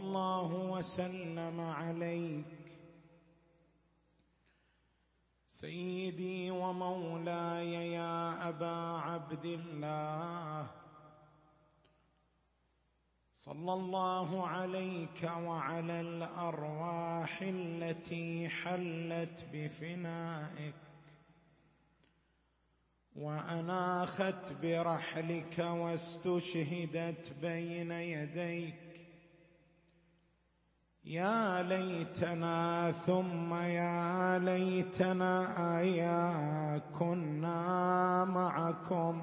الله وسلم عليك. سيدي ومولاي يا أبا عبد الله صلى الله عليك وعلى الأرواح التي حلت بفنائك. وأناخت برحلك واستشهدت بين يديك. يا ليتنا ثم يا ليتنا يا كنا معكم.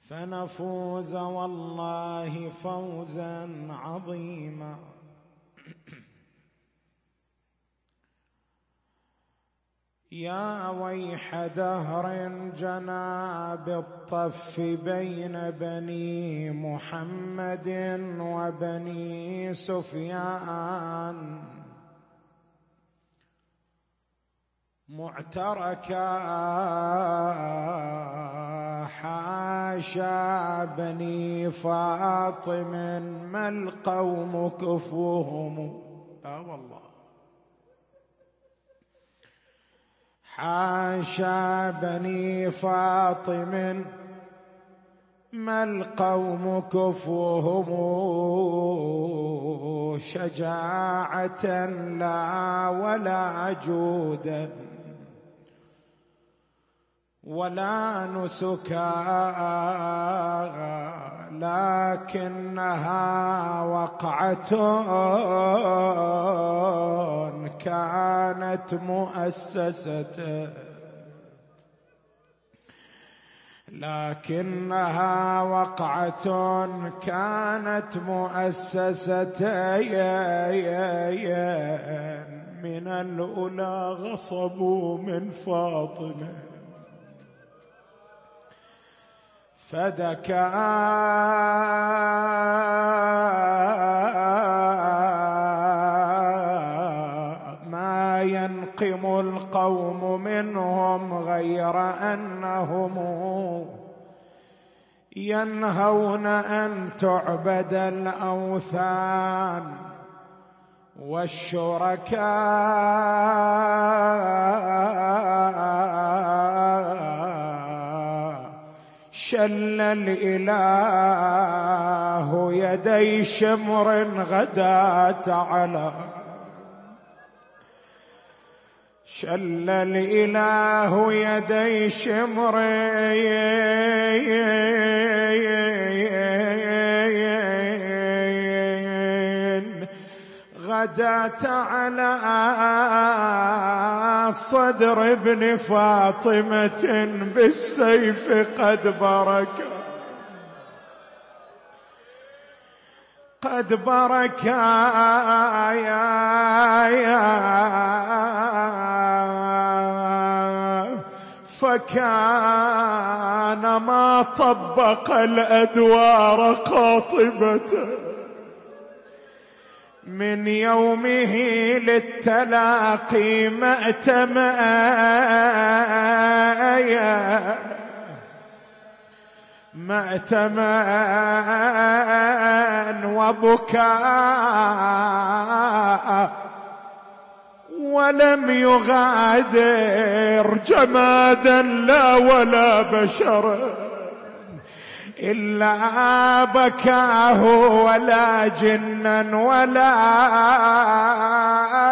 فنفوز والله فوزا عظيما. يا ويح دهر جنى بالطف بين بني محمد وبني سفيان. معتركا حاشا بني فاطم ما القوم كفوهم آه والله. حاشا بني فاطم ما القوم كفوهم شجاعة لا ولا جودا ولا نسكا لكنها وقعة كانت مؤسسة. لكنها وقعة كانت مؤسسة. من الأولى غصبوا من فاطمة. فدكا ينقم القوم منهم غير أنهم ينهون أن تعبد الأوثان والشركاء. شل الإله يدي شمر غدات على شل الإله يدي شمر غدات على صدر ابن فاطمة بالسيف قد برك قد برك يا يا فكان ما طبق الأدوار قاطبته من يومه للتلاقي مأتما مأتما وبكاء ولم يغادر جمادا لا ولا بشرا إلا بكاه ولا جنا ولا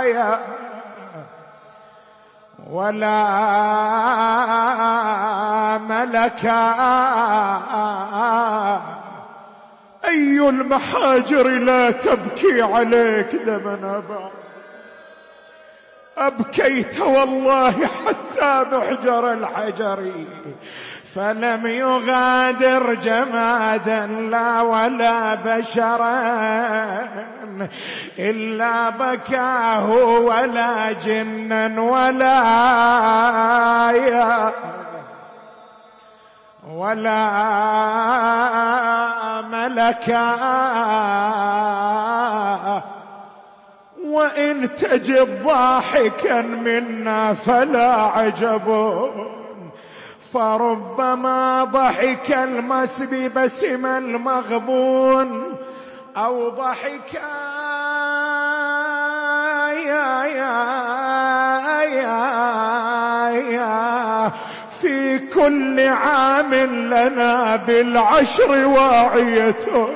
آية ولا ملكا أي المحاجر لا تبكي عليك دمنا بعد أبكيت والله حتى محجر الحجر. فلم يغادر جمادا لا ولا بشرا إلا بكاه ولا جنا ولا يا ولا ملكا. وإن تجد ضاحكا منا فلا عجب. فربما ضحك المسبي بسم المغبون أو ضحك. يا يا يا يا في كل عام لنا بالعشر واعيته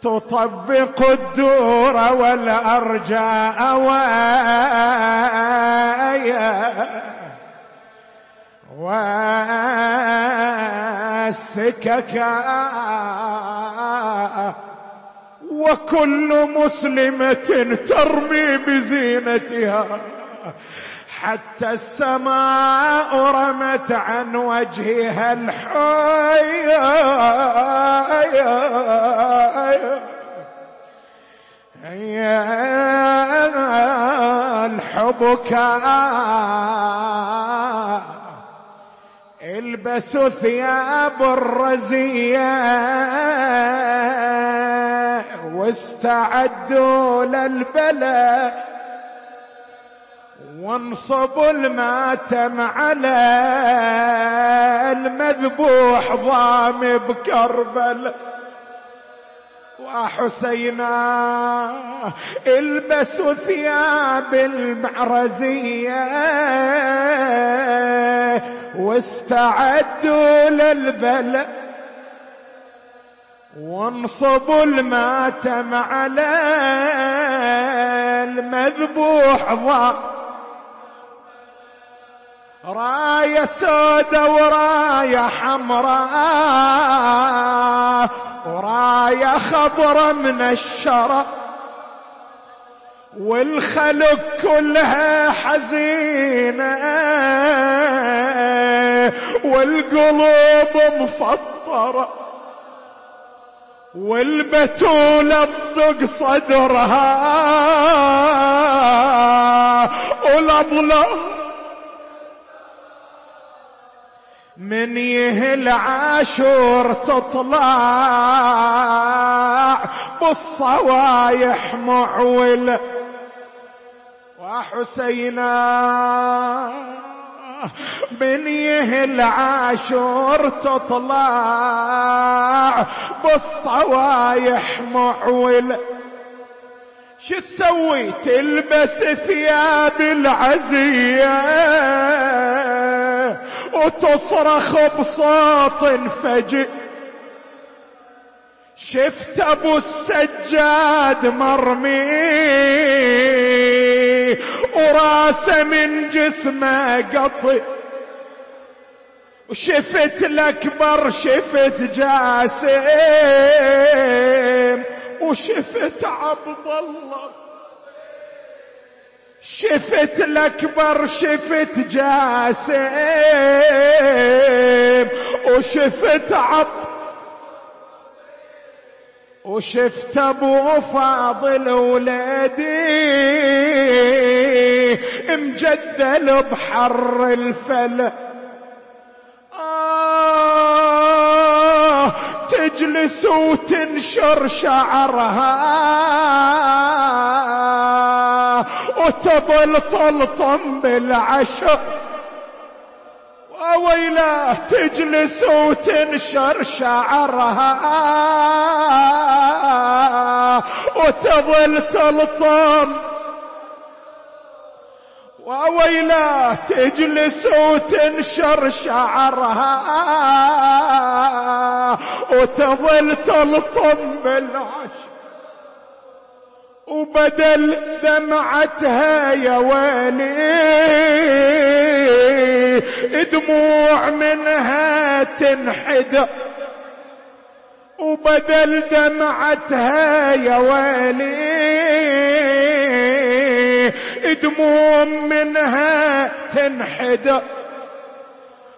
تطبق الدور والأرجاء. والسكك وكل مسلمة ترمي بزينتها. حتى السماء رمت عن وجهها الحي الحبك البسوا ثياب الرزية واستعدوا للبلاء وانصبوا الماتم على المذبوح ضام بكربل. وحسينا البسوا ثياب المعرزية. واستعدوا للبلاء وانصبوا الماتم على المذبوح ضام راية سودة وراية حمراء وراية خضرة من الشرق والخلق كلها حزينة والقلوب مفطرة والبتولة بضق صدرها والأضلاع من يهل عاشور تطلع بالصوايح معول وحسينا من يهل عاشور تطلع بالصوايح معول. شو تسوي؟ تلبس ثياب العزية وتصرخ بصوت فجئ. شفت ابو السجاد مرمي وراسه من جسمه قطي. وشفت الأكبر شفت جاسم وشفت عبد الله. شفت الأكبر شفت جاسم وشفت عب وشفت أبو فاضل ولدي مجدل بحر الفلك آه تجلس وتنشر شعرها وتظل طلطم بالعشر وويله تجلس وتنشر شعرها. وتظل تلطم. وويلا تجلس وتنشر شعرها. وتظل تلطم بالعشر وبدل دمعتها يا ويلي دموع منها تنحدر وبدل دمعتها يا ويلي دموع منها تنحدر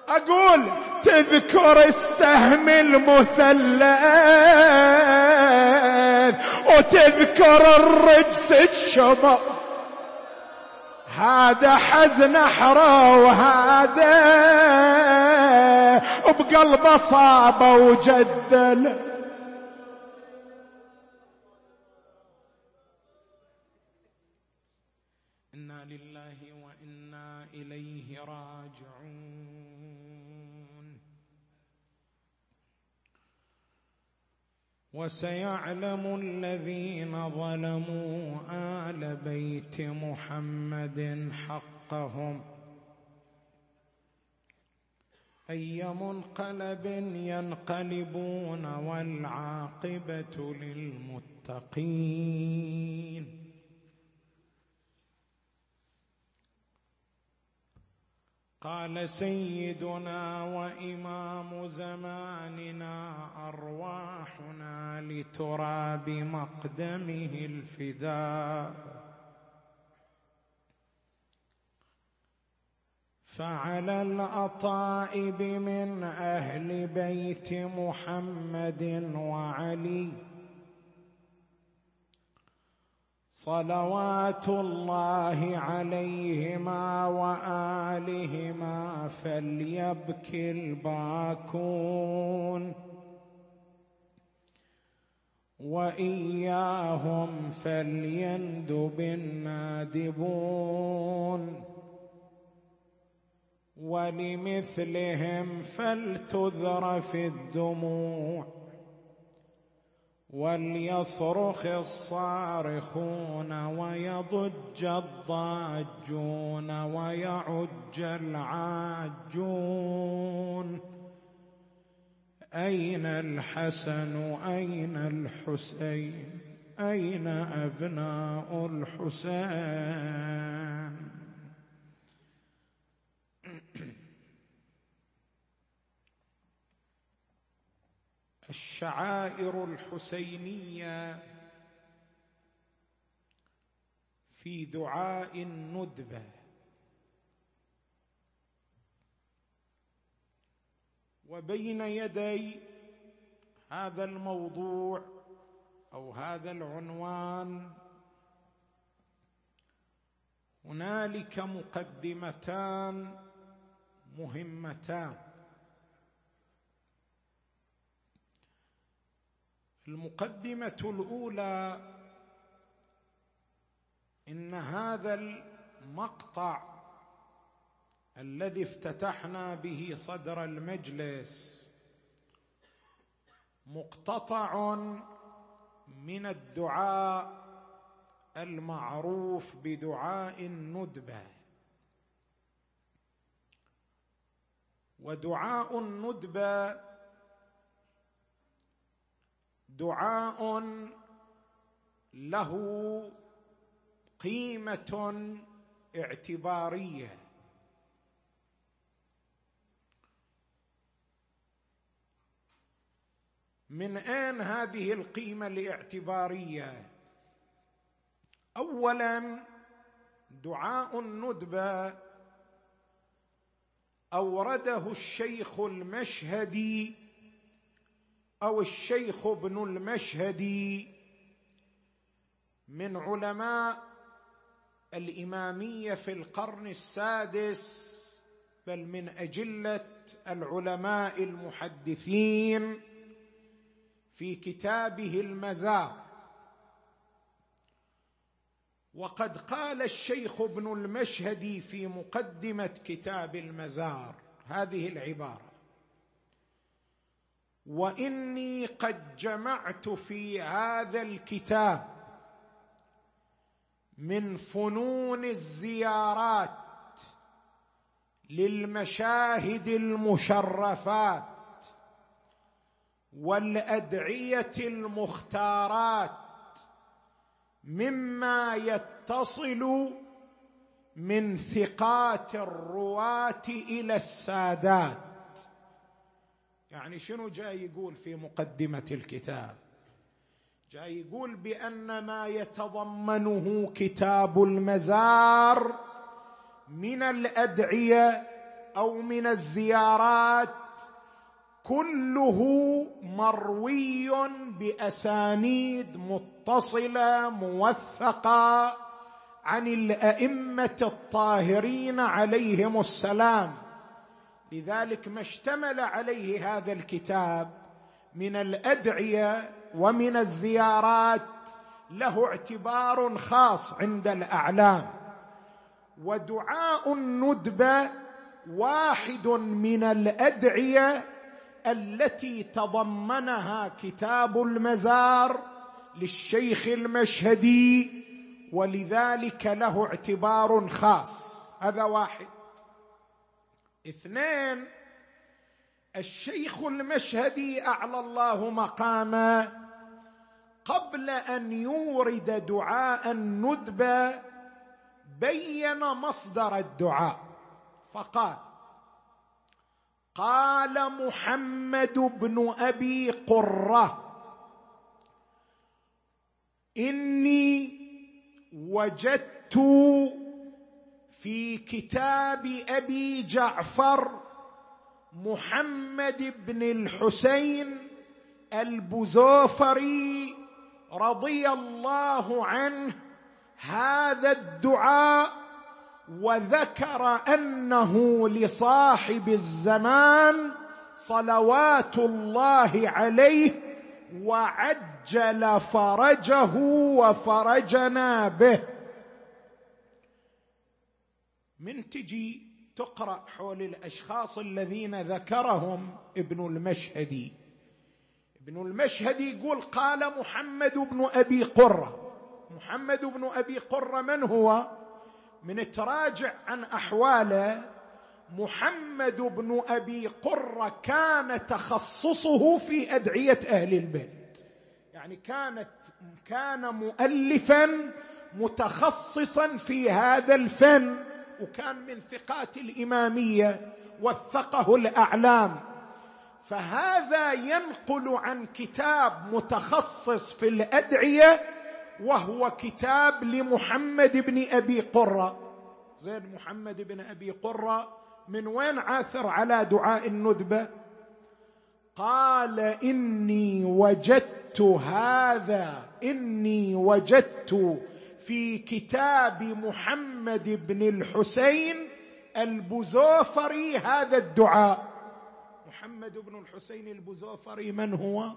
أقول تذكر السهم المثلث وتذكر الرجس الشبر. هذا حزن أحرى وهذا بقلبه صابه وجدل. وسيعلم الذين ظلموا آل بيت محمد حقهم. اي منقلب ينقلبون والعاقبة للمتقين. قال سيدنا وإمام زماننا أرواحنا لتراب مقدمه الفداء. فعلى الأطائب من أهل بيت محمد وعلي صلوات الله عليهما وآلهما فليبكي الباكون وإياهم فليندب النادبون ولمثلهم فلتذرف الدموع وليصرخ الصارخون ويضج الضاجون ويعج العاجون. أين الحسن؟ أين الحسين؟ أين أبناء الحسين؟ الشعائر الحسينية في دعاء الندبة. وبين يدي هذا الموضوع أو هذا العنوان هنالك مقدمتان مهمتان. المقدمة الأولى إن هذا المقطع الذي افتتحنا به صدر المجلس مقتطع من الدعاء المعروف بدعاء الندبة. ودعاء الندبة دعاء له قيمة اعتبارية. من اين هذه القيمة الاعتبارية؟ اولا دعاء الندبه أورده الشيخ المشهدي أو الشيخ ابن المشهدي من علماء الإمامية في القرن السادس بل من أجلة العلماء المحدثين في كتابه المزار وقد قال الشيخ ابن المشهدي في مقدمة كتاب المزار هذه العبارة. وإني قد جمعت في هذا الكتاب من فنون الزيارات للمشاهد المشرفات والأدعية المختارات مما يتصل من ثقات الرواة إلى السادات. يعني شنو جاي يقول في مقدمة الكتاب؟ جاي يقول بأن ما يتضمنه كتاب المزار من الأدعية أو من الزيارات كله مروي بأسانيد متصلة موثقة عن الأئمة الطاهرين عليهم السلام. لذلك ما اشتمل عليه هذا الكتاب من الأدعية ومن الزيارات له اعتبار خاص عند الأعلام. ودعاء الندبه واحد من الأدعية التي تضمنها كتاب المزار للشيخ المشهدي ولذلك له اعتبار خاص. هذا واحد. اثنين الشيخ المشهدي أعلى الله مقامه قبل أن يورد دعاء الندبه بين مصدر الدعاء. فقال قال محمد بن أبي قرة إني وجدت في كتاب أبي جعفر محمد بن الحسين البزوفري رضي الله عنه هذا الدعاء وذكر أنه لصاحب الزمان صلوات الله عليه وعجل فرجه وفرجنا به. من تجي تقرأ حول الأشخاص الذين ذكرهم ابن المشهدي. ابن المشهدي يقول قال محمد بن أبي قرة. محمد بن أبي قرة من هو؟ من تراجع عن احواله محمد بن أبي قرة كان تخصصه في أدعية أهل البيت. يعني كانت كان مؤلفا متخصصا في هذا الفن. وكان من ثقات الإمامية وثقه الأعلام. فهذا ينقل عن كتاب متخصص في الأدعية وهو كتاب لمحمد بن أبي قرة. زين محمد بن أبي قرة من وين عاثر على دعاء الندبة؟ قال إني وجدت هذا إني وجدت في كتاب محمد بن الحسين البزوفري هذا الدعاء. محمد بن الحسين البزوفري من هو؟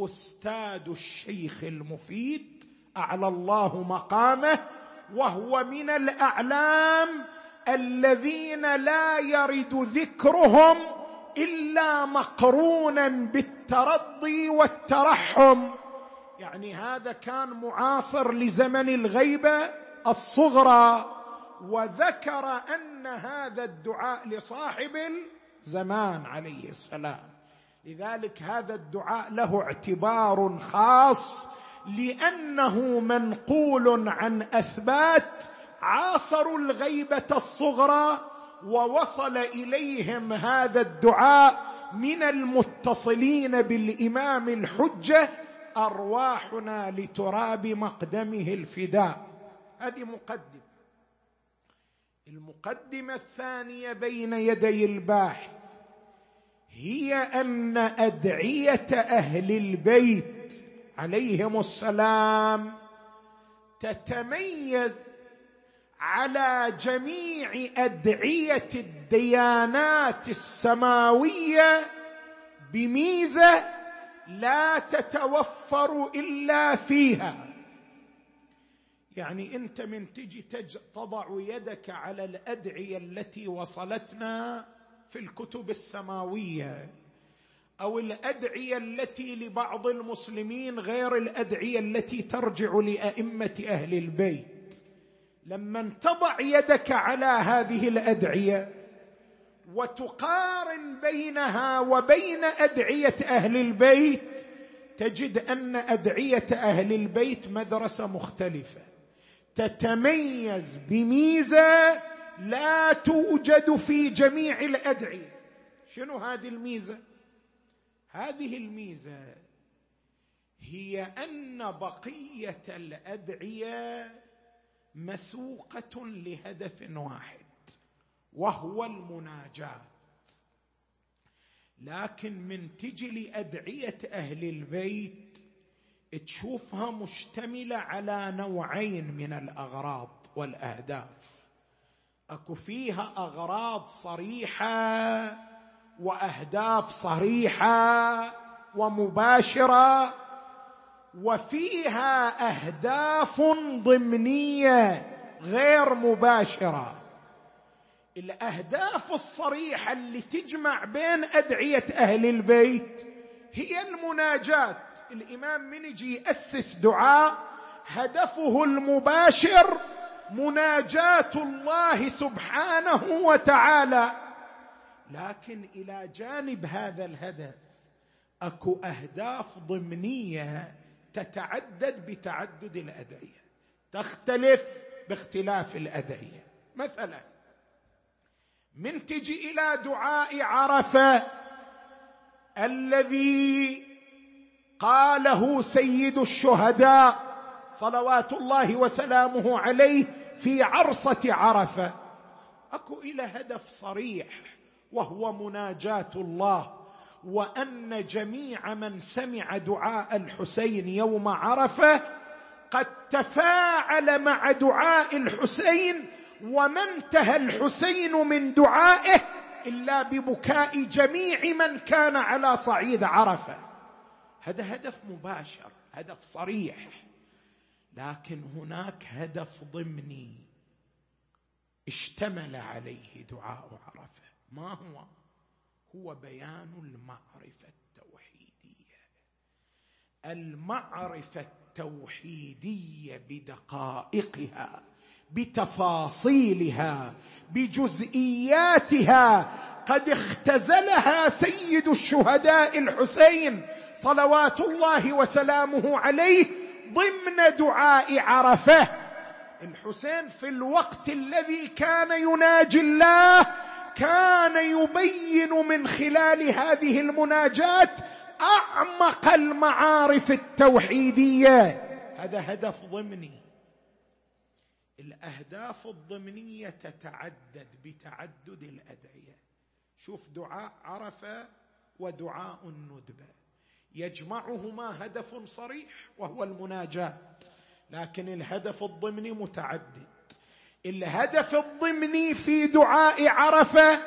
أستاذ الشيخ المفيد أعلى الله مقامه وهو من الأعلام الذين لا يرد ذكرهم إلا مقرونا بالترضي والترحم. يعني هذا كان معاصر لزمن الغيبة الصغرى وذكر أن هذا الدعاء لصاحب الزمان عليه السلام. لذلك هذا الدعاء له اعتبار خاص لأنه منقول عن أثبات عاصروا الغيبة الصغرى ووصل إليهم هذا الدعاء من المتصلين بالإمام الحجة أرواحنا لتراب مقدمه الفداء. هذه مقدمة. المقدمة الثانية بين يدي الباحث هي أن أدعية أهل البيت عليهم السلام تتميز على جميع أدعية الديانات السماوية بميزة لا تتوفر إلا فيها. يعني أنت من تجي تضع يدك على الأدعية التي وصلتنا في الكتب السماوية أو الأدعية التي لبعض المسلمين غير الأدعية التي ترجع لأئمة أهل البيت. لما تضع يدك على هذه الأدعية وتقارن بينها وبين أدعية أهل البيت تجد أن أدعية أهل البيت مدرسة مختلفة. تتميز بميزة لا توجد في جميع الأدعية. شنو هذه الميزة؟ هذه الميزة هي أن بقية الأدعية مسوقة لهدف واحد. وهو المناجاة. لكن من تجي لادعيه أهل البيت تشوفها مشتملة على نوعين من الأغراض والأهداف. أكو فيها أغراض صريحة وأهداف صريحة ومباشرة وفيها أهداف ضمنية غير مباشرة. الاهداف الصريحة اللي تجمع بين أدعية أهل البيت هي المناجاة. الإمام من يجي يأسس دعاء هدفه المباشر مناجاة الله سبحانه وتعالى. لكن إلى جانب هذا الهدف أكو أهداف ضمنية تتعدد بتعدد الأدعية تختلف باختلاف الأدعية. مثلا من تجي إلى دعاء عرفة الذي قاله سيد الشهداء صلوات الله وسلامه عليه في عرصة عرفة. أكو إلى هدف صريح وهو مناجاة الله وأن جميع من سمع دعاء الحسين يوم عرفة قد تفاعل مع دعاء الحسين وما انتهى الحسين من دعائه إلا ببكاء جميع من كان على صعيد عرفة. هذا هدف مباشر هدف صريح. لكن هناك هدف ضمني اشتمل عليه دعاء عرفة. ما هو؟ هو بيان المعرفة التوحيدية. المعرفة التوحيدية بدقائقها. بتفاصيلها بجزئياتها. قد اختزلها سيد الشهداء الحسين صلوات الله وسلامه عليه ضمن دعاء عرفة. الحسين في الوقت الذي كان يناجي الله كان يبين من خلال هذه المناجاة أعمق المعارف التوحيدية. هذا هدف ضمني. الأهداف الضمنية تتعدد بتعدد الأدعية. شوف دعاء عرفة ودعاء الندبة. يجمعهما هدف صريح وهو المناجاة لكن الهدف الضمني متعدد. الهدف الضمني في دعاء عرفة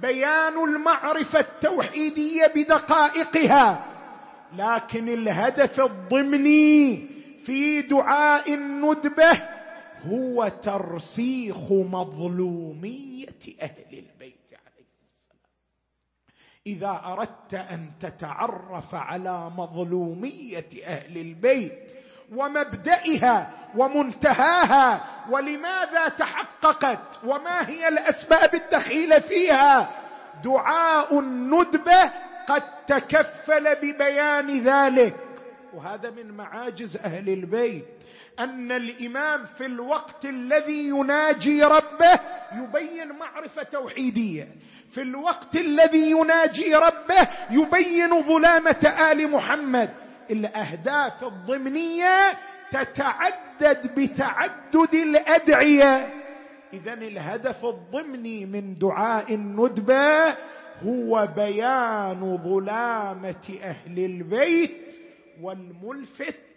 بيان المعرفة التوحيدية بدقائقها لكن الهدف الضمني في دعاء الندبة هو ترسيخ مظلومية أهل البيت عليهم السلام. إذا أردت أن تتعرف على مظلومية أهل البيت ومبدئها ومنتهاها ولماذا تحققت وما هي الأسباب الدخيلة فيها دعاء الندبة قد تكفل ببيان ذلك. وهذا من معاجز أهل البيت. أن الإمام في الوقت الذي يناجي ربه يبين معرفة توحيدية. في الوقت الذي يناجي ربه يبين ظلامه آل محمد. الأهداف الضمنية تتعدد بتعدد الأدعية. اذا الهدف الضمني من دعاء الندبة هو بيان ظلامه أهل البيت والملفت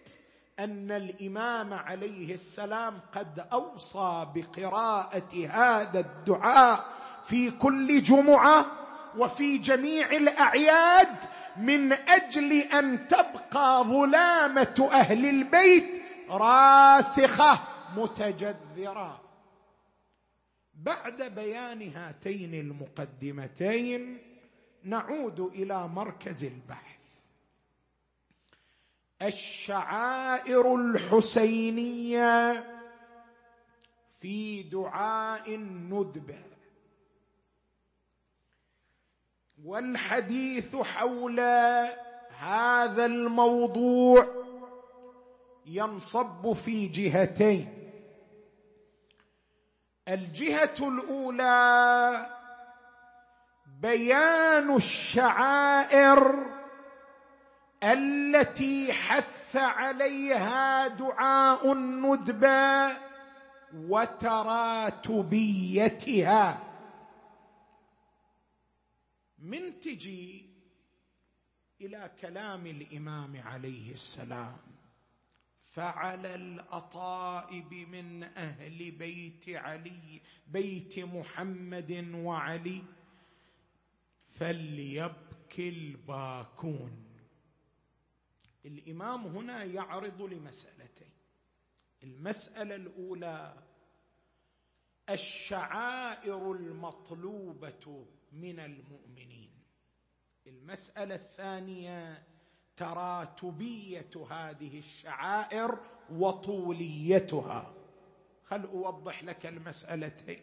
أن الإمام عليه السلام قد أوصى بقراءة هذا الدعاء في كل جمعة وفي جميع الأعياد من أجل أن تبقى ظلامه أهل البيت راسخة متجذرة. بعد بيان هاتين المقدمتين نعود إلى مركز البحث. الشعائر الحسينية في دعاء الندبه والحديث حول هذا الموضوع ينصب في جهتين. الجهة الأولى بيان الشعائر التي حث عليها دعاء الندبة وتراتبيتها. من تجي إلى كلام الإمام عليه السلام. فعلى الأطائب من أهل بيت علي بيت محمد وعلي فليبكي الباكون. الإمام هنا يعرض لمسألتين. المسألة الأولى الشعائر المطلوبة من المؤمنين. المسألة الثانية تراتبية هذه الشعائر وطوليتها. خل أوضح لك المسألتين.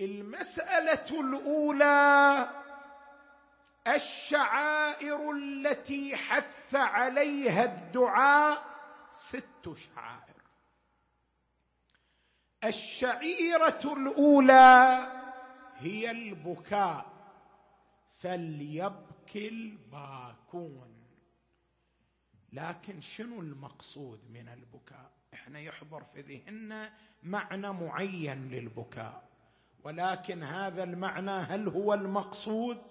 المسألة الأولى الشعائر التي حث عليها الدعاء ست شعائر. الشعيرة الأولى هي البكاء فليبكي الباكون. لكن شنو المقصود من البكاء؟ إحنا يحضر في ذهننا معنى معين للبكاء ولكن هذا المعنى هل هو المقصود؟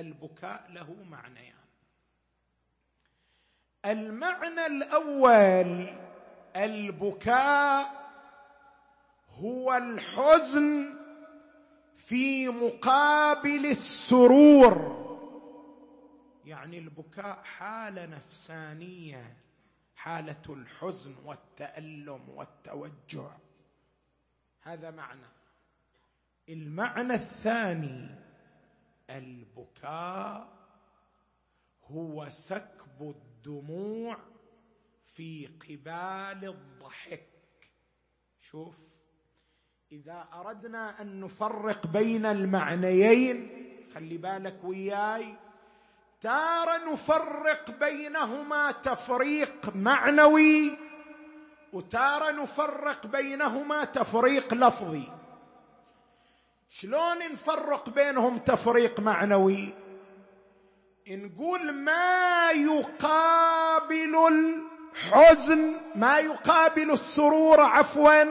البكاء له معنيان. المعنى الأول البكاء هو الحزن في مقابل السرور. يعني البكاء حاله نفسانية حالة الحزن والتألم والتوجع. هذا معنى. المعنى الثاني البكاء هو سكب الدموع في قبال الضحك. شوف إذا أردنا أن نفرق بين المعنيين خلي بالك وياي تارة نفرق بينهما تفريق معنوي وتارة نفرق بينهما تفريق لفظي. شلون نفرق بينهم تفريق معنوي؟ نقول ما يقابل الحزن ما يقابل السرور عفوا.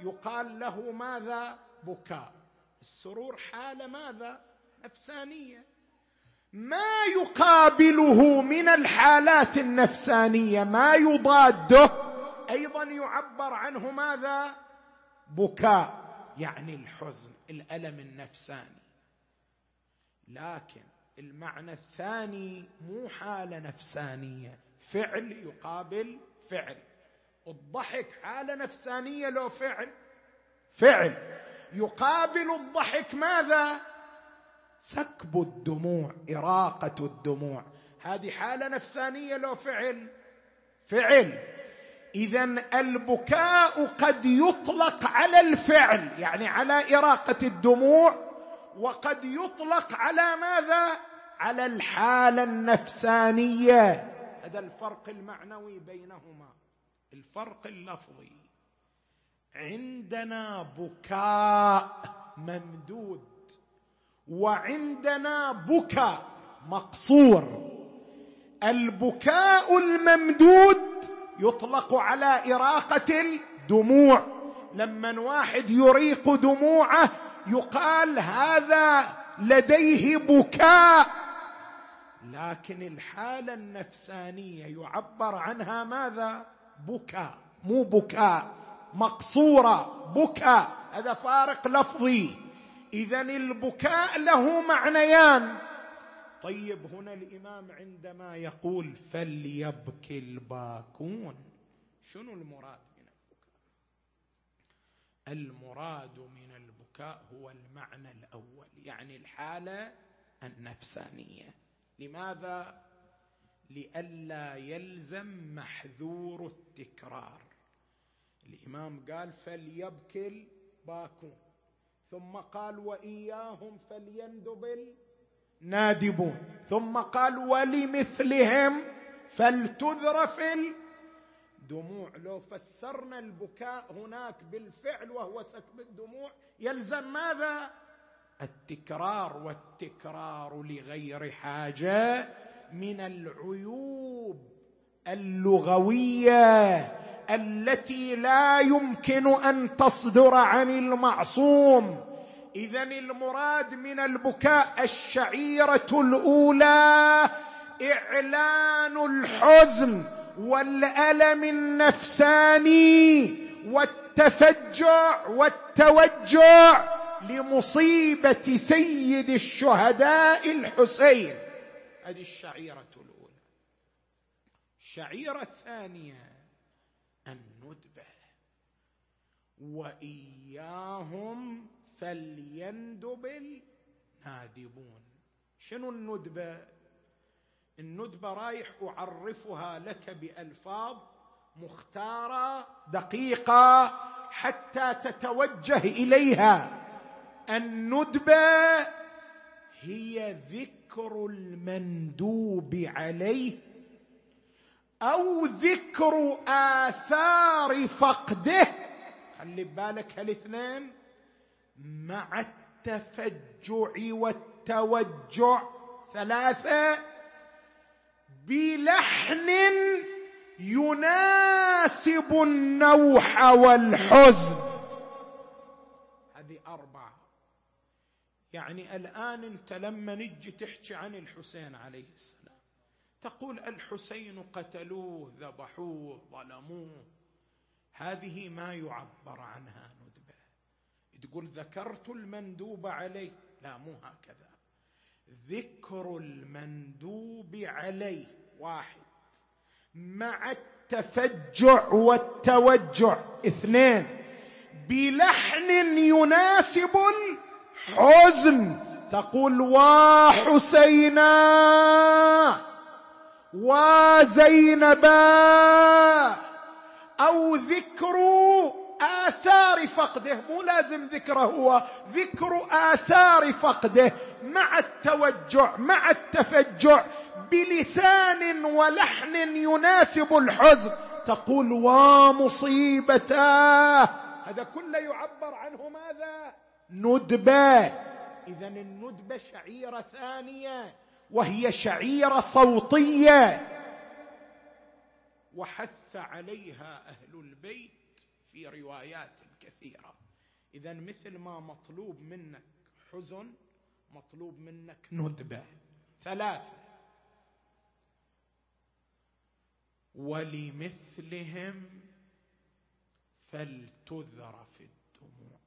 يقال له ماذا؟ بكاء. السرور حالة ماذا؟ نفسانية. ما يقابله من الحالات النفسانية ما يضاده أيضا يعبر عنه ماذا؟ بكاء. يعني الحزن الألم النفساني. لكن المعنى الثاني مو حالة نفسانية فعل يقابل فعل. الضحك حالة نفسانية لو فعل. فعل. يقابل الضحك ماذا؟ سكب الدموع إراقة الدموع. هذه حالة نفسانية لو فعل. فعل. اذا البكاء قد يطلق على الفعل يعني على إراقة الدموع وقد يطلق على ماذا؟ على الحالة النفسانية. هذا الفرق المعنوي بينهما. الفرق اللفظي. عندنا بكاء ممدود وعندنا بكاء مقصور. البكاء الممدود يطلق على إراقة الدموع. لما واحد يريق دموعه يقال هذا لديه بكاء. لكن الحالة النفسانية يعبر عنها ماذا؟ بكاء. مو بكاء. مقصورة. بكاء. هذا فارق لفظي. اذا البكاء له معنيان. طيب هنا الإمام عندما يقول فليبكي الباكون. شنو المراد من البكاء؟ المراد من البكاء هو المعنى الأول يعني الحالة النفسانية. لماذا؟ لئلا يلزم محذور التكرار. الإمام قال فليبكي الباكون ثم قال وإياهم فليندب النادبون ثم قال ولمثلهم فلتذرف الدموع لو فسرنا البكاء هناك بالفعل وهو سكب الدموع يلزم ماذا؟ التكرار والتكرار لغير حاجة من العيوب اللغوية التي لا يمكن أن تصدر عن المعصوم. اذا المراد من البكاء الشعيرة الأولى إعلان الحزن والألم النفساني والتفجع والتوجع لمصيبة سيد الشهداء الحسين. هذه الشعيرة الأولى. الشعيرة الثانية الندبة. وإياهم فليندب النادبون شنو الندبة؟ الندبة رايح أعرفها لك بألفاظ مختارة دقيقة حتى تتوجه إليها. الندبة هي ذكر المندوب عليه أو ذكر آثار فقده. خلي بالك هالاثنين. مع التفجع والتوجع ثلاثة بلحن يناسب النوح والحزن. هذه أربعة. يعني الآن أنت لما نجي تحكي عن الحسين عليه السلام تقول الحسين قتلوه ذبحوه ظلموه. هذه ما يعبر عنها. تقول ذكرت المندوب عليه. لا مو هكذا. ذكر المندوب عليه. واحد. مع التفجع والتوجع. اثنين. بلحن يناسب الحزن تقول وحسينا. وزينبا. أو ذكر آثار فقده مو لازم ذكره هو ذكر آثار فقده مع التوجع مع التفجع بلسان ولحن يناسب الحزن. تقول ومصيبتاه هذا كله يعبر عنه ماذا؟ ندبة. اذا الندبة شعيرة ثانية وهي شعيرة صوتية. وحث عليها أهل البيت في روايات كثيرة. اذا مثل ما مطلوب منك حزن مطلوب منك ندبة. ثلاثة. ولمثلهم فلتذرف الدموع.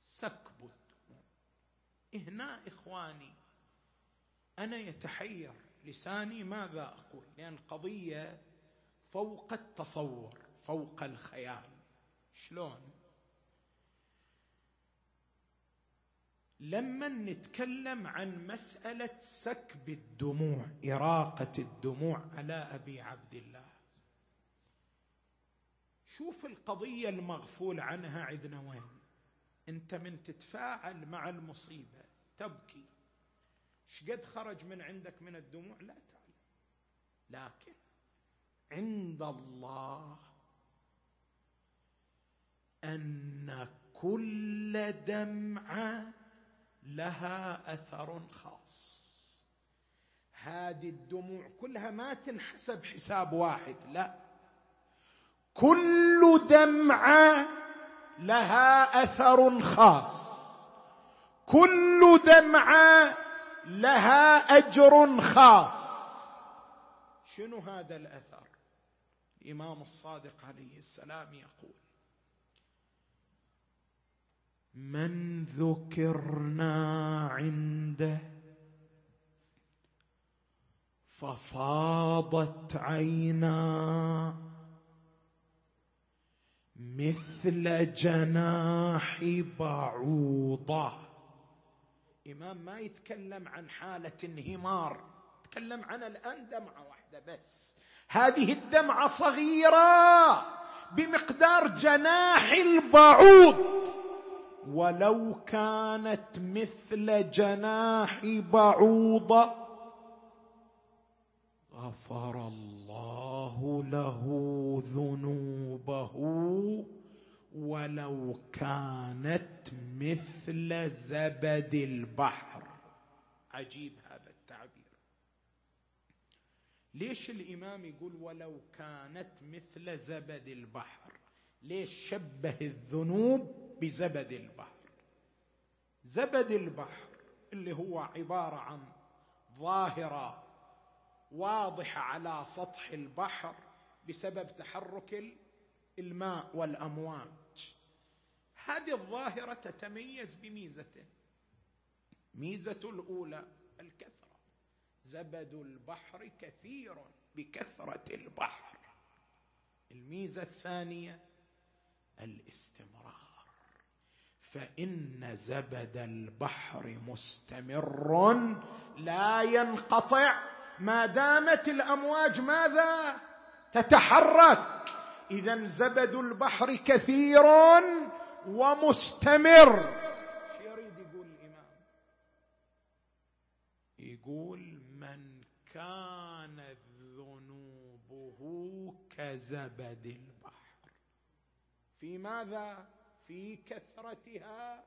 سكب الدموع هنا إخواني أنا يتحير لساني ماذا أقول؟ لأن القضية فوق التصور. فوق الخيال. شلون؟ لما نتكلم عن مسألة سكب الدموع إراقة الدموع على أبي عبد الله. شوف القضية المغفول عنها عندنا وين. أنت من تتفاعل مع المصيبة تبكي. شقد خرج من عندك من الدموع؟ لا تعلم. لكن عند الله أن كل دمعه لها أثر خاص. هذه الدموع كلها ما تنحسب حساب واحد لا. كل دمعه لها أثر خاص. كل دمعه لها أجر خاص. شنو هذا الأثر؟ الإمام الصادق عليه السلام يقول من ذكرنا عنده ففاضت عينا مثل جناح بعوضه إمام ما يتكلم عن حالة انهمار تكلم عن الآن دمعة واحدة بس. هذه الدمعة صغيرة بمقدار جناح البعوض. ولو كانت مثل جناح بعوضه غفر الله له ذنوبه ولو كانت مثل زبد البحر. عجيب هذا التعبير. ليش الإمام يقول ولو كانت مثل زبد البحر؟ ليش شبه الذنوب؟ بزبد البحر. زبد البحر اللي هو عبارة عن ظاهرة واضحة على سطح البحر بسبب تحرك الماء والأمواج. هذه الظاهرة تتميز بميزتين ميزة الأولى الكثرة. زبد البحر كثير بكثرة البحر. الميزة الثانية الاستمرار. فإن زبد البحر مستمر لا ينقطع. ما دامت الأمواج ماذا؟ تتحرك. اذا زبد البحر كثير ومستمر. يريد يقول الإمام. يقول من كانت ذنوبه كزبد البحر. في ماذا؟ في كثرتها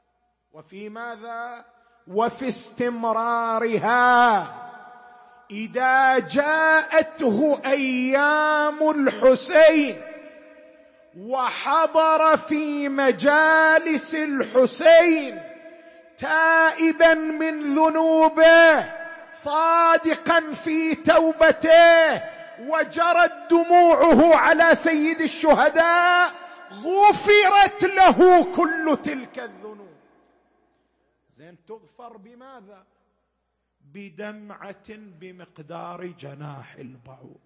وفي ماذا؟ وفي استمرارها. إذا جاءته أيام الحسين وحضر في مجالس الحسين تائبا من ذنوبه صادقا في توبته وجرت دموعه على سيد الشهداء غفرت له كل تلك الذنوب. زين تغفر بماذا؟ بدمعة بمقدار جناح البعوض.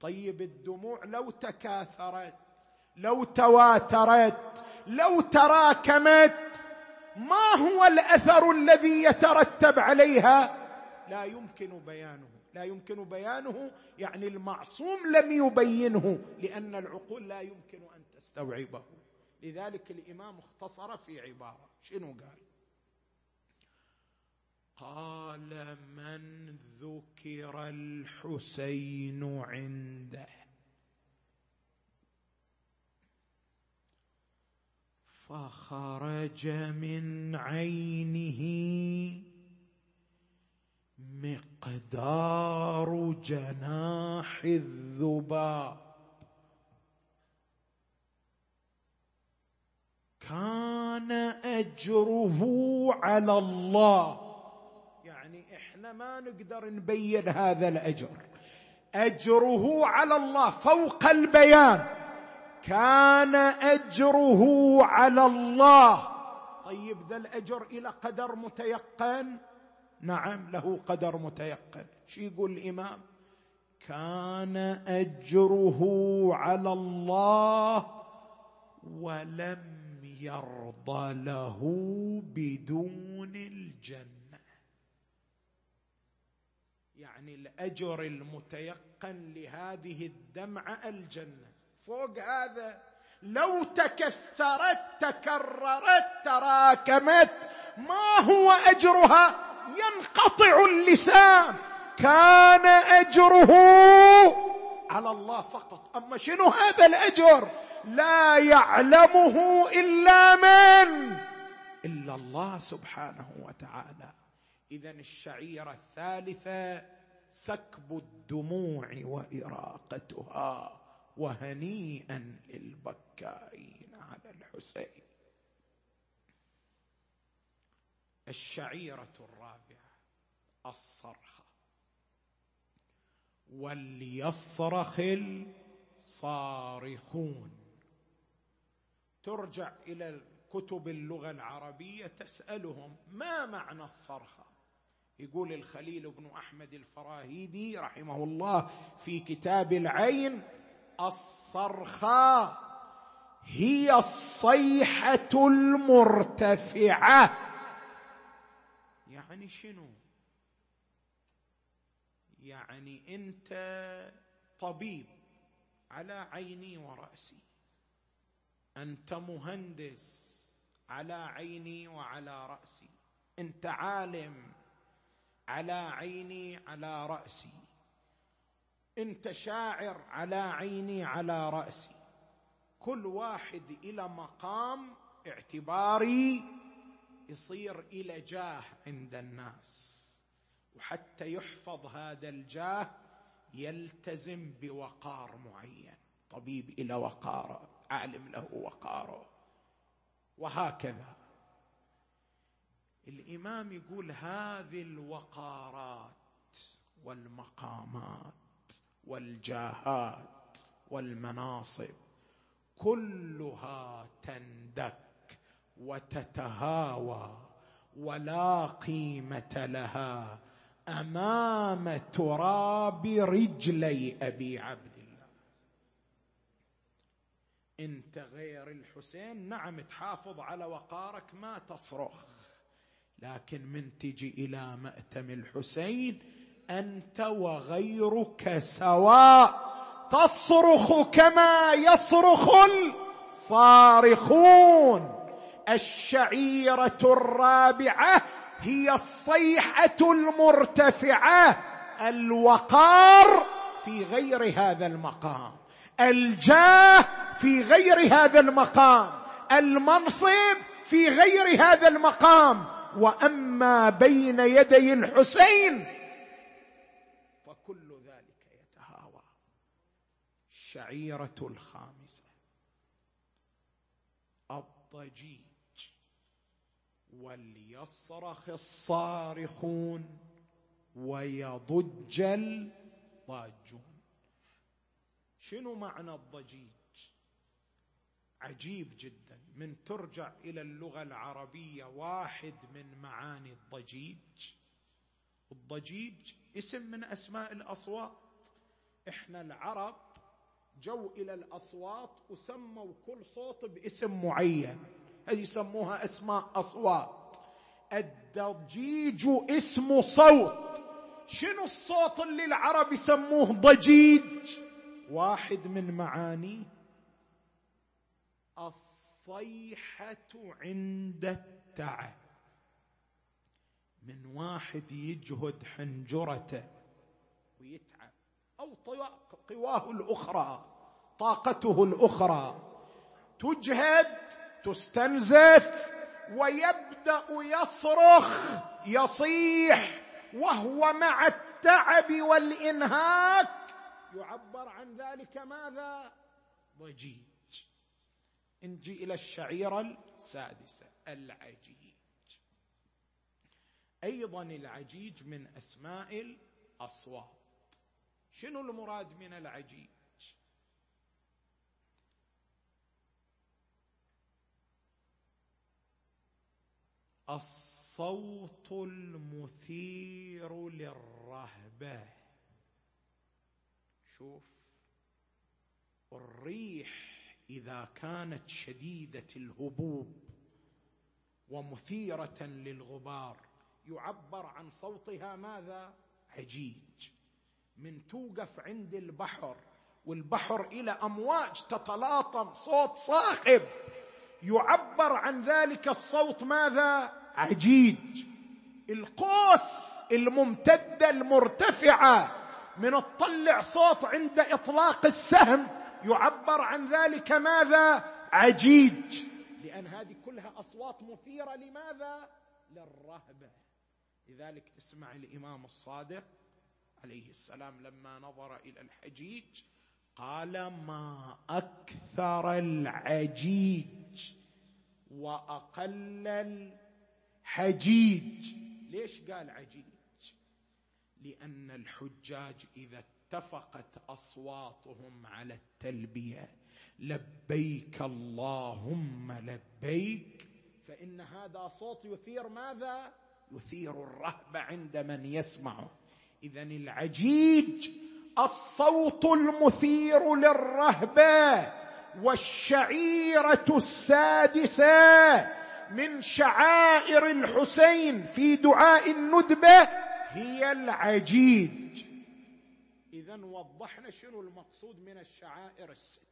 طيب الدموع لو تكاثرت لو تواترت لو تراكمت ما هو الأثر الذي يترتب عليها؟ لا يمكن بيانه. لا يمكن بيانه يعني المعصوم لم يبينه لأن العقول لا يمكن أن تستوعبه لذلك الإمام اختصر في عبارة. شنو قال؟ قال من ذكر الحسين عنده فخرج من عينه مقدار جناح الذباب. كان أجره على الله. يعني إحنا ما نقدر نبين هذا الأجر. أجره على الله فوق البيان. كان أجره على الله. طيب ذا الأجر إلى قدر متيقن؟ نعم له قدر متيقن. شو يقول الإمام؟ كان أجره على الله ولم يرضى له بدون الجنة. يعني الأجر المتيقن لهذه الدمعة الجنة. فوق هذا لو تكثرت تكررت تراكمت ما هو أجرها؟ ينقطع اللسان. كان أجره على الله فقط. أما شنو هذا الأجر؟ لا يعلمه إلا من؟ إلا الله سبحانه وتعالى. اذا الشعيرة الثالثة سكب الدموع وإراقتها وهنيئا للبكائين على الحسين. الشعيرة الرابعة الصرخة. وليصرخ الصارخون. ترجع إلى كتب اللغة العربية تسألهم ما معنى الصرخه يقول الخليل بن أحمد الفراهيدي رحمه الله في كتاب العين الصرخه هي الصيحة المرتفعة. يعني شنو؟ يعني أنت طبيب على عيني ورأسي. أنت مهندس على عيني وعلى رأسي. أنت عالم على عيني على رأسي. أنت شاعر على عيني على رأسي. كل واحد إلى مقام اعتباري يصير إلى جاه عند الناس. وحتى يحفظ هذا الجاه يلتزم بوقار معين طبيب إلى وقارة. عالم له وقاره وهكذا. الإمام يقول هذه الوقارات والمقامات والجاهات والمناصب كلها تندك وتتهاوى ولا قيمة لها أمام تراب رجلي أبي عبد انت غير الحسين نعم تحافظ على وقارك ما تصرخ. لكن من تجي إلى مأتم الحسين أنت وغيرك سواء تصرخ كما يصرخ الصارخون. الشعيرة الرابعة هي الصيحة المرتفعة الوقار في غير هذا المقام. الجاه في غير هذا المقام المنصب في غير هذا المقام. وأما بين يدي الحسين فكل ذلك يتهاوى. الشعيرة الخامسة. الضجيج وليصرخ الصارخون ويضج الضاجون. شنو معنى الضجيج؟ عجيب جدا. من ترجع إلى اللغة العربية واحد من معاني الضجيج. الضجيج اسم من أسماء الأصوات. إحنا العرب جو إلى الأصوات وسموا كل صوت باسم معين. هذه يسموها أسماء أصوات. الضجيج اسم صوت. شنو الصوت اللي العرب يسموه ضجيج؟ واحد من معانيه الصيحة عند التعب من واحد يجهد حنجرته. ويتعب. أو قواه الأخرى. طاقته الأخرى. تجهد تستنزف ويبدأ يصرخ يصيح وهو مع التعب والإنهاك. يعبر عن ذلك ماذا؟ ضجيج نجي إلى الشعيره السادسة العجيج. أيضا العجيج من أسماء الأصوات. شنو المراد من العجيج؟ الصوت المثير للرهبة. شوف الريح إذا كانت شديدة الهبوب ومثيرة للغبار. يعبر عن صوتها ماذا؟ عجيج. من توقف عند البحر والبحر إلى أمواج تتلاطم صوت صاخب. يعبر عن ذلك الصوت ماذا؟ عجيج. القوس الممتدة المرتفعة من تطلع صوت عند اطلاق السهم يعبر عن ذلك ماذا؟ عجيج. لأن هذه كلها أصوات مثيرة. لماذا؟ للرهبة. لذلك تسمع الإمام الصادق عليه السلام لما نظر إلى الحجيج قال ما أكثر العجيج وأقل الحجيج. ليش قال عجيج؟ لأن الحجاج إذا اتفقت أصواتهم على التلبية لبيك اللهم لبيك فإن هذا صوت يثير ماذا؟ يثير الرهبه عند من يسمعه اذا العجيج الصوت المثير للرهبه والشعيرة السادسة من شعائر الحسين في دعاء الندبة هي العجيج. اذا وضحنا شنو المقصود من الشعائر الست.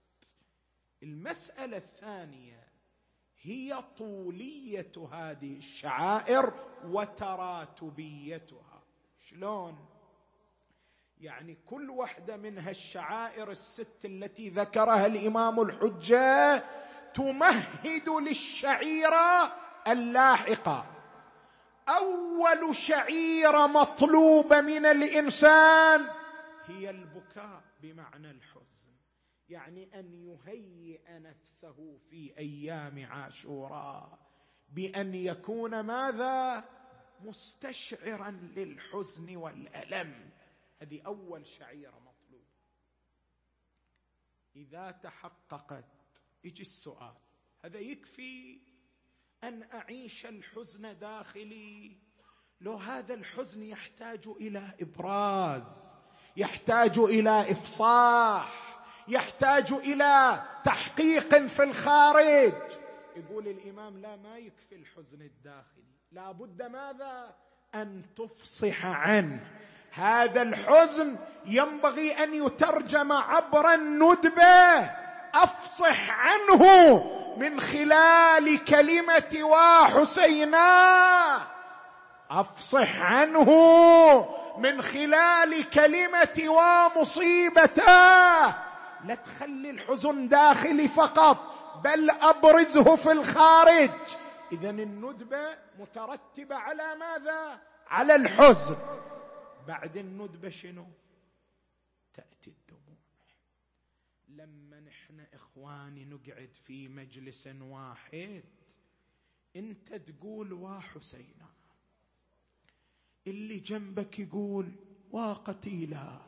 المسألة الثانية هي طولية هذه الشعائر وتراتبيتها. شلون؟ يعني كل واحدة من هالشعائر الست التي ذكرها الإمام الحجة تمهد للشعيرة اللاحقة. أول شعيره مطلوبه من الإنسان هي البكاء بمعنى الحزن. يعني أن يهيئ نفسه في أيام عاشوراء. بأن يكون ماذا؟ مستشعرا للحزن والألم. هذه أول شعيره مطلوبه إذا تحققت يجي السؤال هذا يكفي؟ أن أعيش الحزن داخلي. لو هذا الحزن يحتاج إلى إبراز يحتاج إلى إفصاح يحتاج إلى تحقيق في الخارج. يقول الإمام لا ما يكفي الحزن الداخلي. لا بد ماذا؟ أن تفصح عنه. هذا الحزن ينبغي أن يترجم عبر الندبة. أفصح عنه من خلال كلمة وحسينا. أفصح عنه من خلال كلمة ومصيبته لا تخلي الحزن داخلي فقط بل أبرزه في الخارج. اذا الندبه مترتبه على ماذا؟ على الحزن. بعد الندبه شنو؟ تأتي لما نحن إخواني نقعد في مجلس واحد انت تقول وحسينا اللي جنبك يقول وقتيلا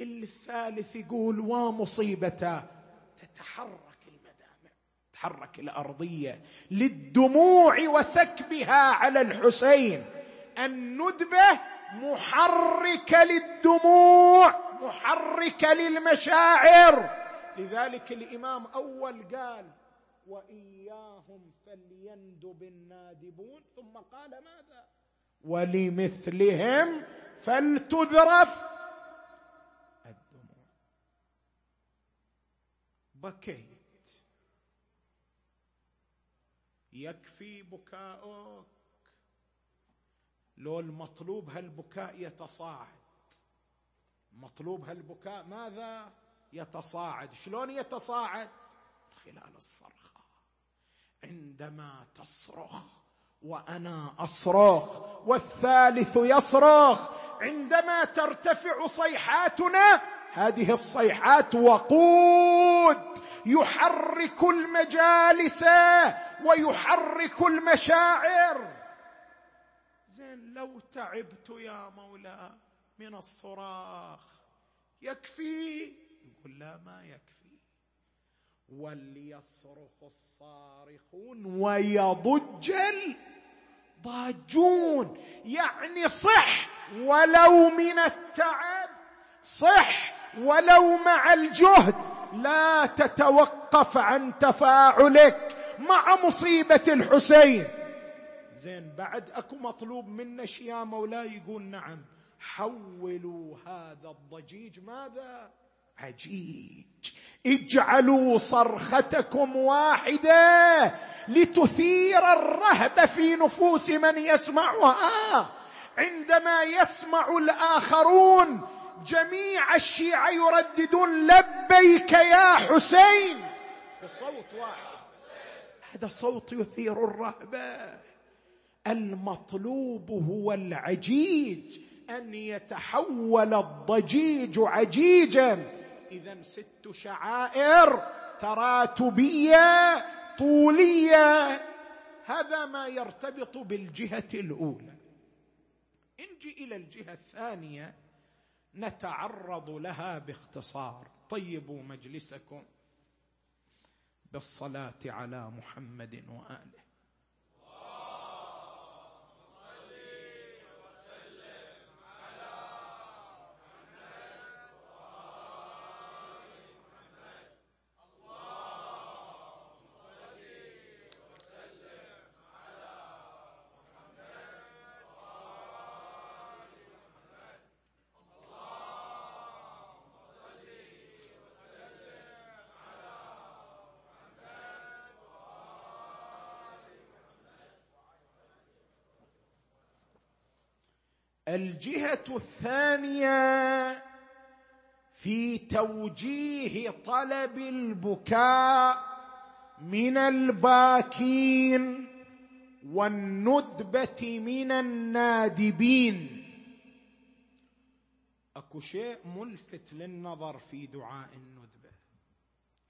اللي الثالث يقول ومصيبته تتحرك المدامع تحرك الأرضية للدموع وسكبها على الحسين الندبه محركه للدموع محركه للمشاعر. لذلك الإمام أول قال وإياهم فليندب النادبون. ثم قال ماذا؟ ولمثلهم فلتذرف الدموع. بكيت. يكفي بكاؤك. لو المطلوب هالبكاء يتصاعد. مطلوب هالبكاء ماذا؟ يتصاعد. شلون يتصاعد؟ خلال الصرخة. عندما تصرخ وأنا أصرخ والثالث يصرخ عندما ترتفع صيحاتنا هذه الصيحات وقود. يحرك المجالس ويحرك المشاعر. لو تعبت يا مولاي من الصراخ يكفي؟ يقول لا ما يكفي. وليصرخ الصارخون ويضج الضاجون. يعني صح ولو من التعب صح ولو مع الجهد. لا تتوقف عن تفاعلك مع مصيبة الحسين. زين بعد اكو مطلوب منا يا مولاي يقول نعم. حولوا هذا الضجيج ماذا؟ عجيج. اجعلوا صرختكم واحدة لتثير الرهبه في نفوس من يسمعها. عندما يسمع الآخرون جميع الشيعة يرددون لبيك يا حسين. بصوت واحد. هذا صوت يثير الرهبة. المطلوب هو العجيج أن يتحول الضجيج عجيجا. اذا ست شعائر تراتبية طولية. هذا ما يرتبط بالجهة الأولى. نجي إلى الجهة الثانية نتعرض لها باختصار. طيبوا مجلسكم بالصلاة على محمد وآله. الجهة الثانية في توجيه طلب البكاء من الباكين والندبة من النادبين. أكو شيء ملفت للنظر في دعاء الندبة.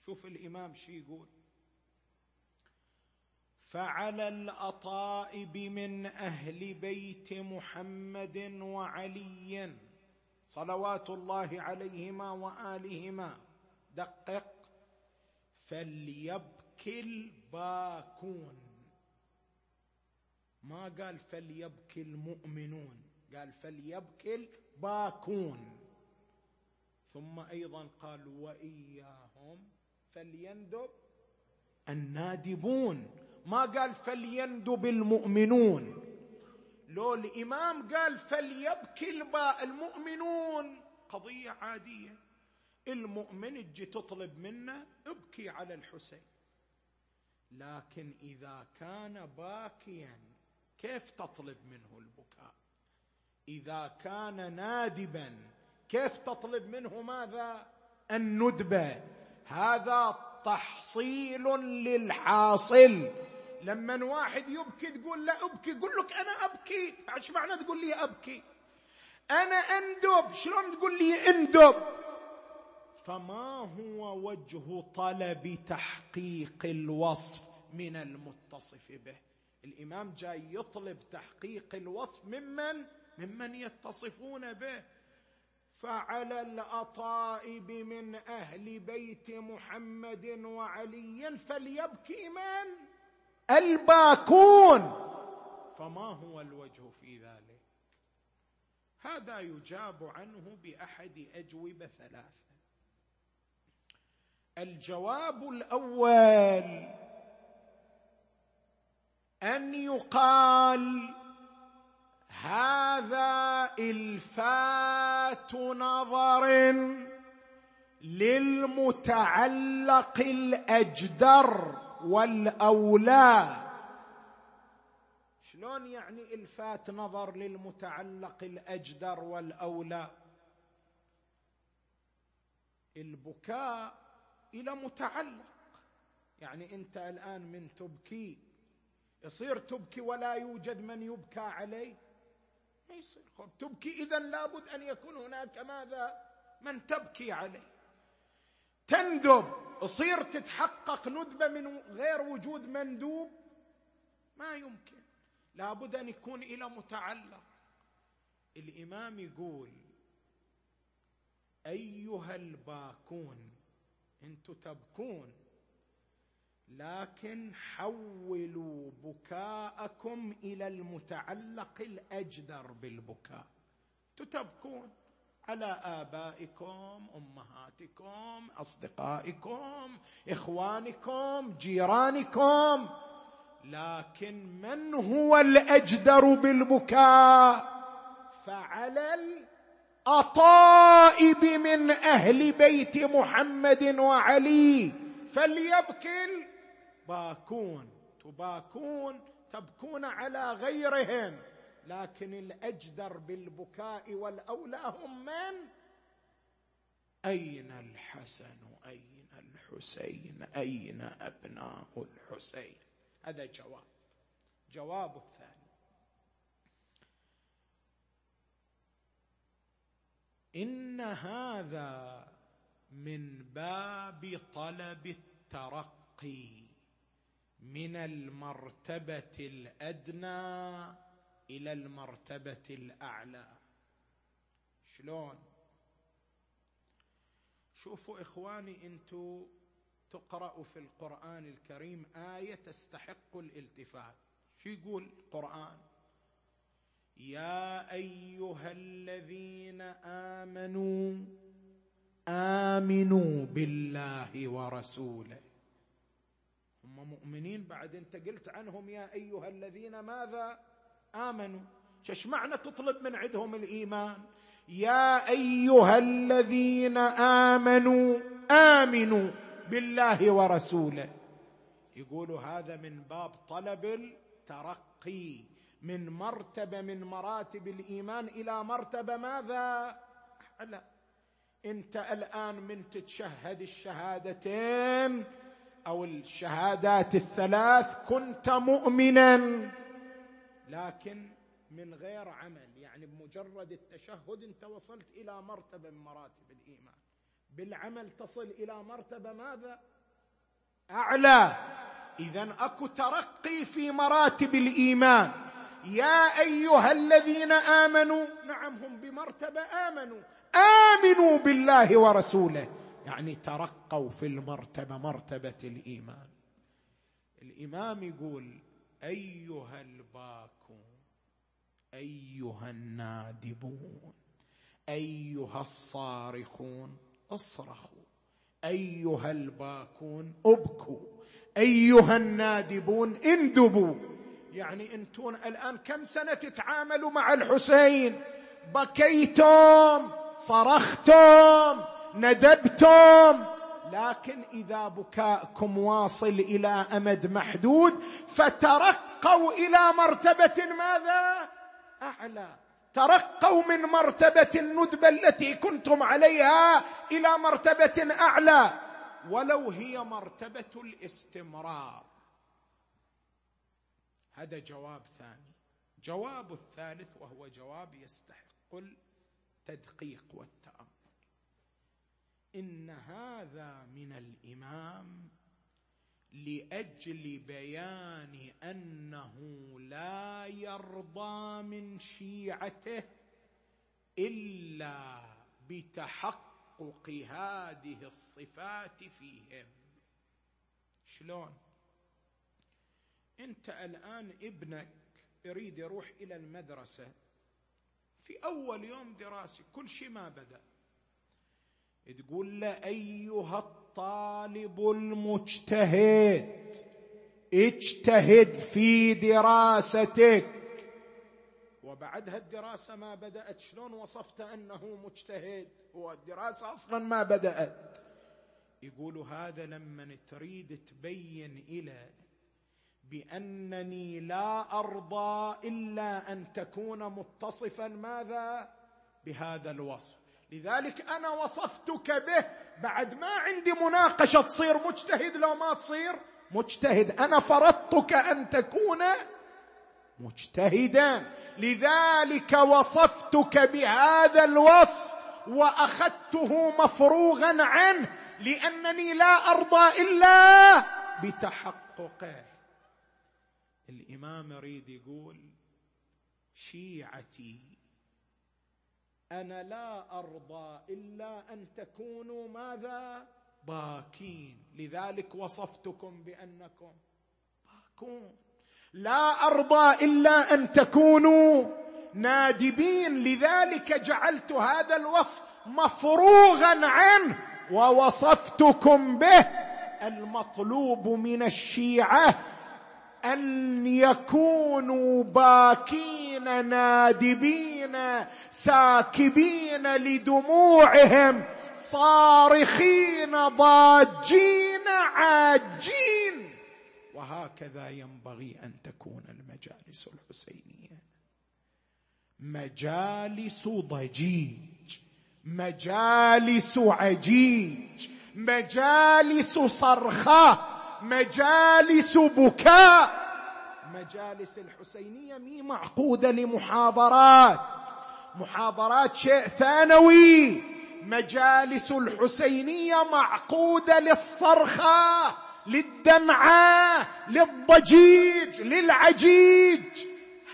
شوف الإمام شي يقول. فعلى الأطائب من أهل بيت محمد وعلي صلوات الله عليهما وآلهما. دقق. فليبكي الباكون. ما قال فليبكي المؤمنون؟ قال فليبكي الباكون. ثم أيضا قال وإياهم فليندب النادبون. ما قال فليندب المؤمنون. لو الإمام قال فليبكي الباء المؤمنون. قضية عادية. المؤمن تجي تطلب منه ابكي على الحسين. لكن إذا كان باكيا كيف تطلب منه البكاء؟ إذا كان نادبا كيف تطلب منه ماذا؟ الندبة. هذا تحصيل للحاصل. لما واحد يبكي تقول لا أبكي يقول لك أنا أبكي. إيش معنى تقول لي أبكي؟ أنا أندب. شلون تقول لي أندب؟ فما هو وجه طلب تحقيق الوصف من المتصف به؟ الإمام جاي يطلب تحقيق الوصف ممن؟ ممن يتصفون به. فعلى الأطائب من أهل بيت محمد وعلي فليبكي من؟ الباكون. فما هو الوجه في ذلك؟ هذا يجاب عنه بأحد أجوبة ثلاثة. الجواب الأول أن يقال هذا إلفات نظر للمتعلق الأجدر. والأولى. شلون يعني إلفات نظر للمتعلق الأجدر والأولى؟ البكاء إلى متعلق. يعني أنت الآن من تبكي. يصير تبكي ولا يوجد من يبكى عليه؟ ما يصير. تبكي اذا لابد أن يكون هناك ماذا؟ من تبكي عليه. تندب يصير تتحقق ندبة من غير وجود مندوب؟ ما يمكن. لابد أن يكون إلى متعلق. الإمام يقول أيها الباكون أنتم تبكون لكن حولوا بكاءكم إلى المتعلق الأجدر بالبكاء. تتبكون على آبائكم أمهاتكم أصدقائكم إخوانكم جيرانكم. لكن من هو الأجدر بالبكاء؟ فعلى الأطائب من أهل بيت محمد وعلي. فليبكي باكون تباكون تبكون على غيرهم. لكن الأجدر بالبكاء والأولى هم من؟ أين الحسن؟ أين الحسين؟ أين أبناء الحسين؟ هذا جواب. جواب الثاني. إن هذا من باب طلب الترقي من المرتبة الأدنى إلى المرتبة الأعلى. شلون؟ شوفوا إخواني أنتم تقرأوا في القرآن الكريم آية تستحق الالتفات. شو يقول القرآن؟ يا أيها الذين آمنوا آمنوا بالله ورسوله. هم مؤمنين بعد أنت قلت عنهم يا أيها الذين ماذا؟ آمنوا. إيش معنى تطلب من عندهم الإيمان؟ يا أيها الذين آمنوا آمنوا بالله ورسوله. يقولوا هذا من باب طلب الترقي من مرتبة من مراتب الإيمان إلى مرتبة ماذا؟ اعلى أنت الآن من تتشهد الشهادتين أو الشهادات الثلاث كنت مؤمنا. لكن من غير عمل يعني بمجرد التشهد انت وصلت إلى مرتبة من مراتب الإيمان. بالعمل تصل إلى مرتبة ماذا؟ أعلى. اذا أكو ترقي في مراتب الإيمان. يا أيها الذين آمنوا نعم هم بمرتبة آمنوا. آمنوا بالله ورسوله. يعني ترقوا في المرتبة مرتبة الإيمان. الإمام يقول أيها الباكون أيها النادبون أيها الصارخون أصرخوا. أيها الباكون أبكوا. أيها النادبون اندبوا. يعني أنتم الآن كم سنة تتعاملوا مع الحسين؟ بكيتم صرختم ندبتم. لكن إذا بكاءكم واصل إلى أمد محدود فترقوا إلى مرتبة ماذا؟ أعلى. ترقوا من مرتبة الندبة التي كنتم عليها إلى مرتبة أعلى. ولو هي مرتبة الاستمرار. هذا جواب ثاني. جواب الثالث وهو جواب يستحق التدقيق والتأمل. إن هذا من الإمام لأجل بيان أنه لا يرضى من شيعته إلا بتحقق هذه الصفات فيهم. شلون؟ أنت الآن ابنك يريد يروح إلى المدرسة في أول يوم دراسي كل شيء ما بدأ. تقول له أيها الطالب المجتهد اجتهد في دراستك. وبعدها الدراسة ما بدأت. شلون وصفت أنه مجتهد؟ هو الدراسة أصلا ما بدأت. يقول هذا لما تريد تبين إلى بأنني لا أرضى إلا أن تكون متصفا. ماذا؟ بهذا الوصف. لذلك أنا وصفتك به بعد ما عندي مناقشة تصير مجتهد لو ما تصير مجتهد. أنا فرضتك أن تكون مجتهدا. لذلك وصفتك بهذا الوصف وأخذته مفروغا عنه لأنني لا أرضى إلا بتحققه الإمام يريد يقول شيعتي أنا لا أرضى إلا أن تكونوا ماذا؟ باكين. لذلك وصفتكم بأنكم باكون. لا أرضى إلا أن تكونوا نادبين. لذلك جعلت هذا الوصف مفروغا عنه ووصفتكم به المطلوب من الشيعة أن يكونوا باكين. نادبين ساكبين لدموعهم صارخين ضاجين عاجين. وهكذا ينبغي أن تكون المجالس الحسينية. مجالس ضجيج مجالس عجيج مجالس صرخه مجالس بكاء. مجالس الحسينية مي معقودة لمحاضرات. محاضرات شيء ثانوي. مجالس الحسينية معقودة للصرخة للدمعة للضجيج للعجيج.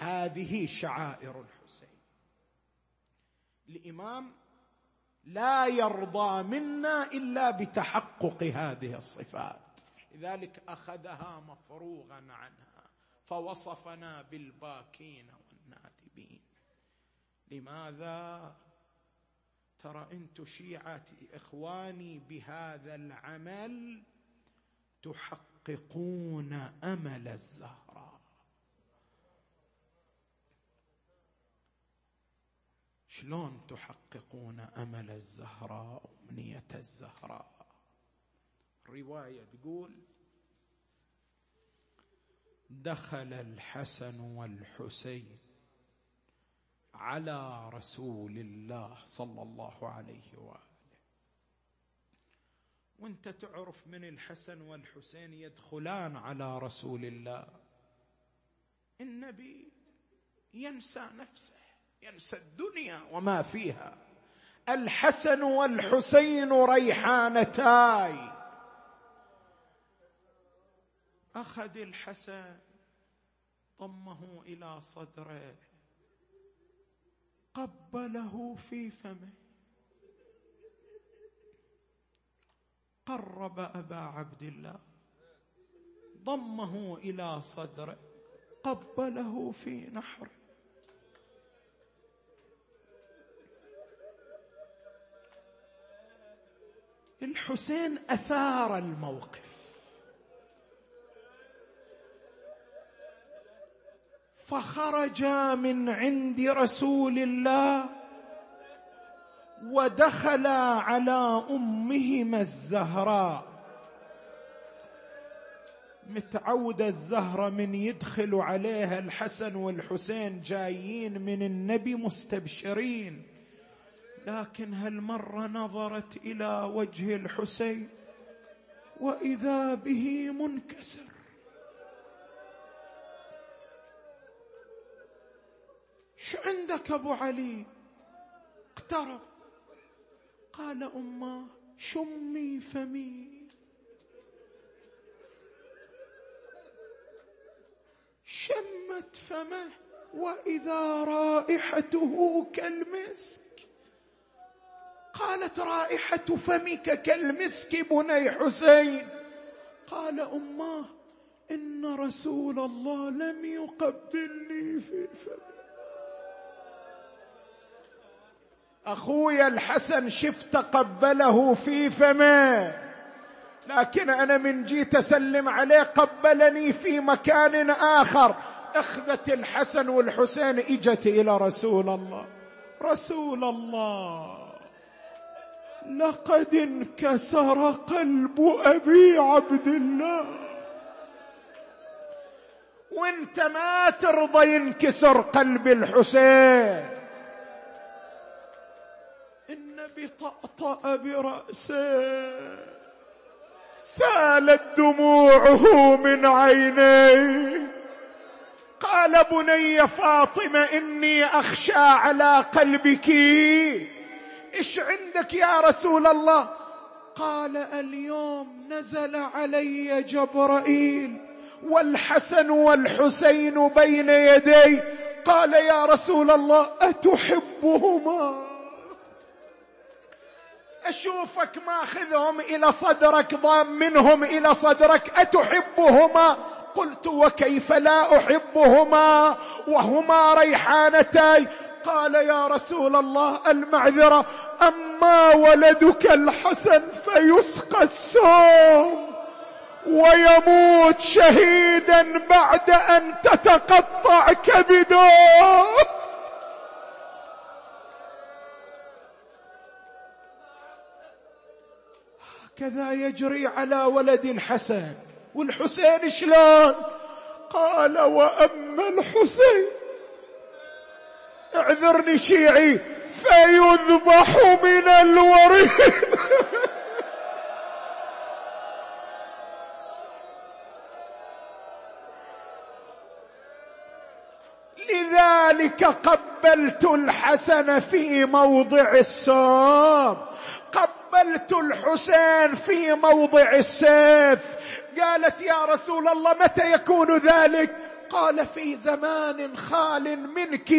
هذه شعائر الحسين. الإمام لا يرضى منا إلا بتحقق هذه الصفات. لذلك أخذها مفروغا عنها. فوصفنا بالباكين والنادبين. لماذا؟ ترى انت شيعتي إخواني بهذا العمل تحققون أمل الزهراء شلون تحققون أمل الزهراء امنيه الزهراء رواية تقول دخل الحسن والحسين على رسول الله صلى الله عليه وآله. وانت تعرف من الحسن والحسين يدخلان على رسول الله. النبي ينسى نفسه ينسى الدنيا وما فيها. الحسن والحسين ريحانتاي. أخذ الحسن ضمه إلى صدره قبله في فمه. قرب أبا عبد الله ضمه إلى صدره قبله في نحره. الحسين أثار الموقف. فخرج من عند رسول الله ودخل على أمهما الزهراء. متعودة الزهرة من يدخل عليها الحسن والحسين جايين من النبي مستبشرين. لكن هالمرة نظرت إلى وجه الحسين وإذا به منكسر. شو عندك أبو علي؟ اقترب. قال أمه شمي فمي؟ شمت فمه وإذا رائحته كالمسك. قالت رائحة فمك كالمسك بني حسين. قال اماه إن رسول الله لم يقبلني في فمي. أخويا الحسن شفت قبله في فمه. لكن أنا من جيت أسلم عليه قبلني في مكان آخر. أخذت الحسن والحسين إجت إلى رسول الله. رسول الله. لقد انكسر قلب أبي عبد الله. وانت ما ترضى ينكسر قلب الحسين. طأطأ برأسه. سالت دموعه من عينيه. قال بني فاطمة إني أخشى على قلبك. إيش عندك يا رسول الله؟ قال اليوم نزل علي جبرائيل والحسن والحسين بين يدي. قال يا رسول الله أتحبهما؟ أشوفك ماخذهم إلى صدرك ضامنهم إلى صدرك أتحبهما؟ قلت وكيف لا أحبهما؟ وهما ريحانتاي قال يا رسول الله المعذرة أما ولدك الحسن فيسقى السوم ويموت شهيدا بعد أن تتقطع كبده هكذا يجري على ولد الحسن والحسين شلون؟ قال وأما الحسين اعذرني شيعي فيذبح من الوريد. لذلك قبلت الحسن في موضع السام قبلت الحسين في موضع السيف. قالت يا رسول الله متى يكون ذلك؟ قال في زمان خال منك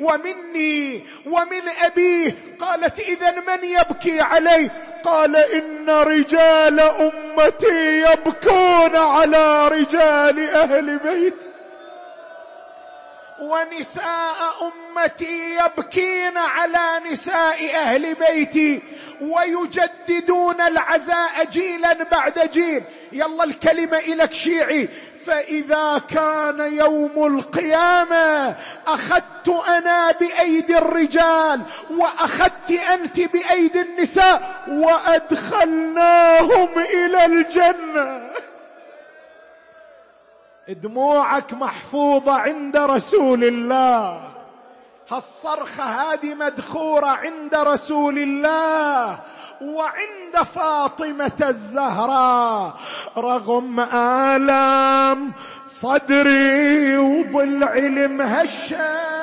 ومني ومن أبيه. قالت اذا من يبكي علي؟ قال إن رجال أمتي يبكون على رجال أهل بيتي ونساء امتي يبكين على نساء أهل بيتي ويجددون العزاء جيلا بعد جيل. يلا الكلمة الك شيعي فاذا كان يوم القيامه اخذت أنا بايدي الرجال واخذت انت بايدي النساء وادخلناهم إلى الجنه. دموعك محفوظة عند رسول الله. هالصرخة هذه مدخورة عند رسول الله. وعند فاطمة الزهراء. رغم آلام صدري وضلعي المهشة.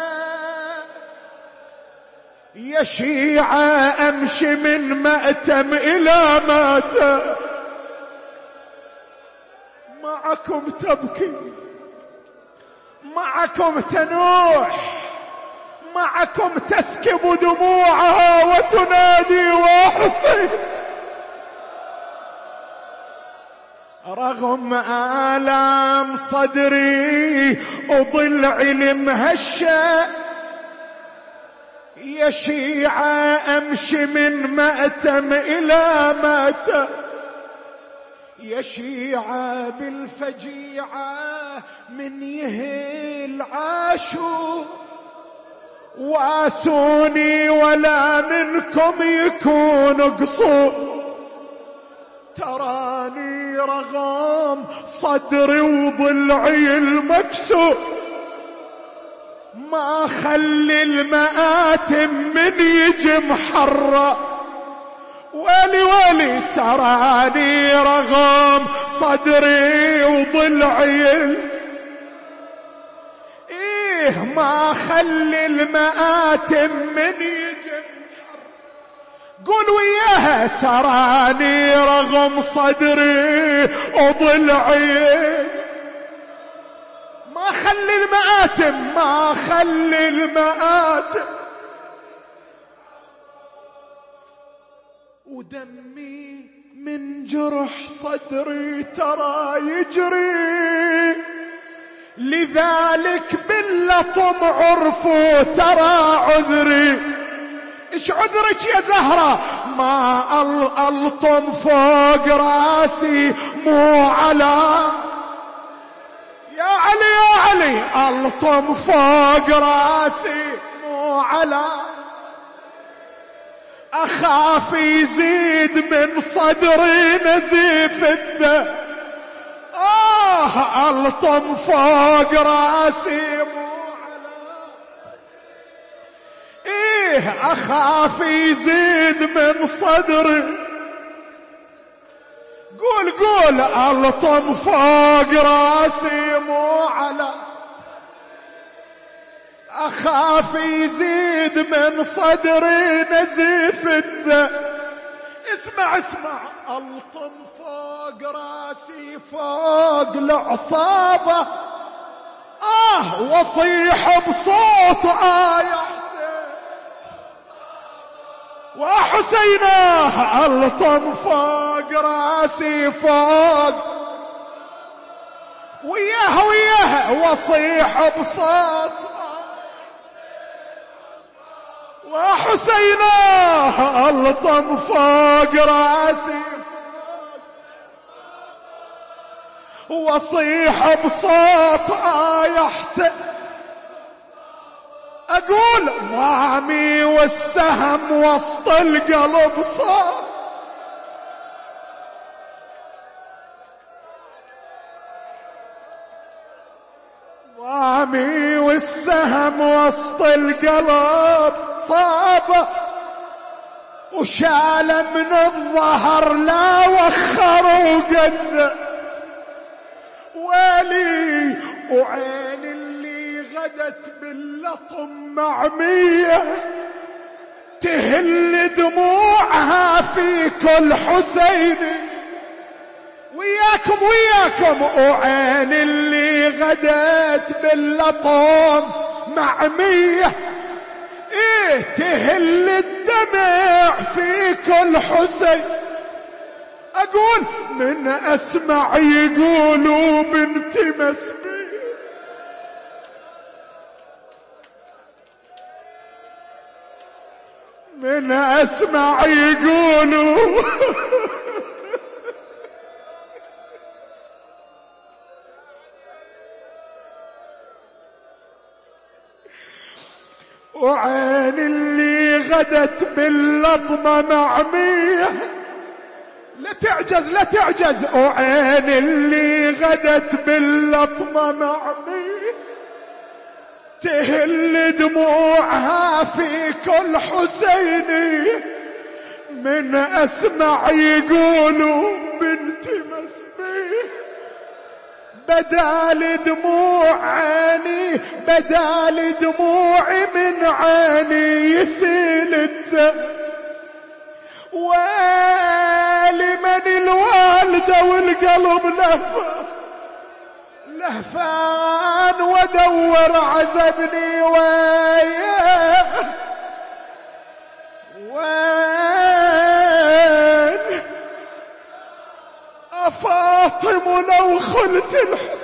يا شيعة أمشي من مأتم إلى مأتم. معكم تبكي معكم تنوح معكم تسكب دموعها وتنادي وأحصي. رغم آلام صدري وضلعي المهشة يا شيعة أمشي من مأتم إلى مأتم. يا شيعة بالفجيعة من يهل عاشوا واسوني ولا منكم يكون قصور تراني رغم صدري وضلعي المكسور ما خلي المآتم من يجي محرة ولي ولي تراني رغم صدري وضلعي. إيه ما خلي المآتم من يجي. قول وياها تراني رغم صدري وضلعي. ما خلي المآتم ما خلي المآتم ودمي من جرح صدري ترى يجري. لذلك باللطم عرفوا ترى عذري. إيش عذرك يا زهرة؟ ما ألطم فوق رأسي مو على. يا علي يا علي ألطم فوق رأسي مو على. أخاف يزيد من صدري نزيف الدم. آه ألطم فوق رأسي مو إيه أخاف يزيد من صدري قول قول ألطم فوق رأسي مو على أخاف يزيد من صدري نزيف الدم. اسمع اسمع. ألطم فوق راسي فوق العصابة. آه وصيح بصوت آية وحسيناه ألطم فوق راسي فوق. وياها وياها وصيح بصوت وحسيناه الطم فوق راسي. وصيح بصوت آه حسين أقول ضامي والسهم وسط القلب صار. ضامي والسهم وسط القلب وشال من الظهر لا وخر وقد ولي وعين اللي غدت باللطم معمية. تهل دموعها في كل حسين. وياكم وياكم وعين اللي غدت باللطم معمية. إيه تهل الدمع في كل حسين أقول من أسمع يقولوا بنت مسبي. من أسمع يقولوا وعين اللي غدت باللطمة معمية لا تعجز لا تعجز. وعين اللي غدت باللطمة معمية تهل دموعها في كل حسيني من أسمع يقولوا بنت مسبيح بدال دموع عيني بدال دموعي من عيني يسيل الدم. ويلي من الوالدة والقلب لهفان لهفان ودور عزبني وياه. وين فاطم لو خلت الحسين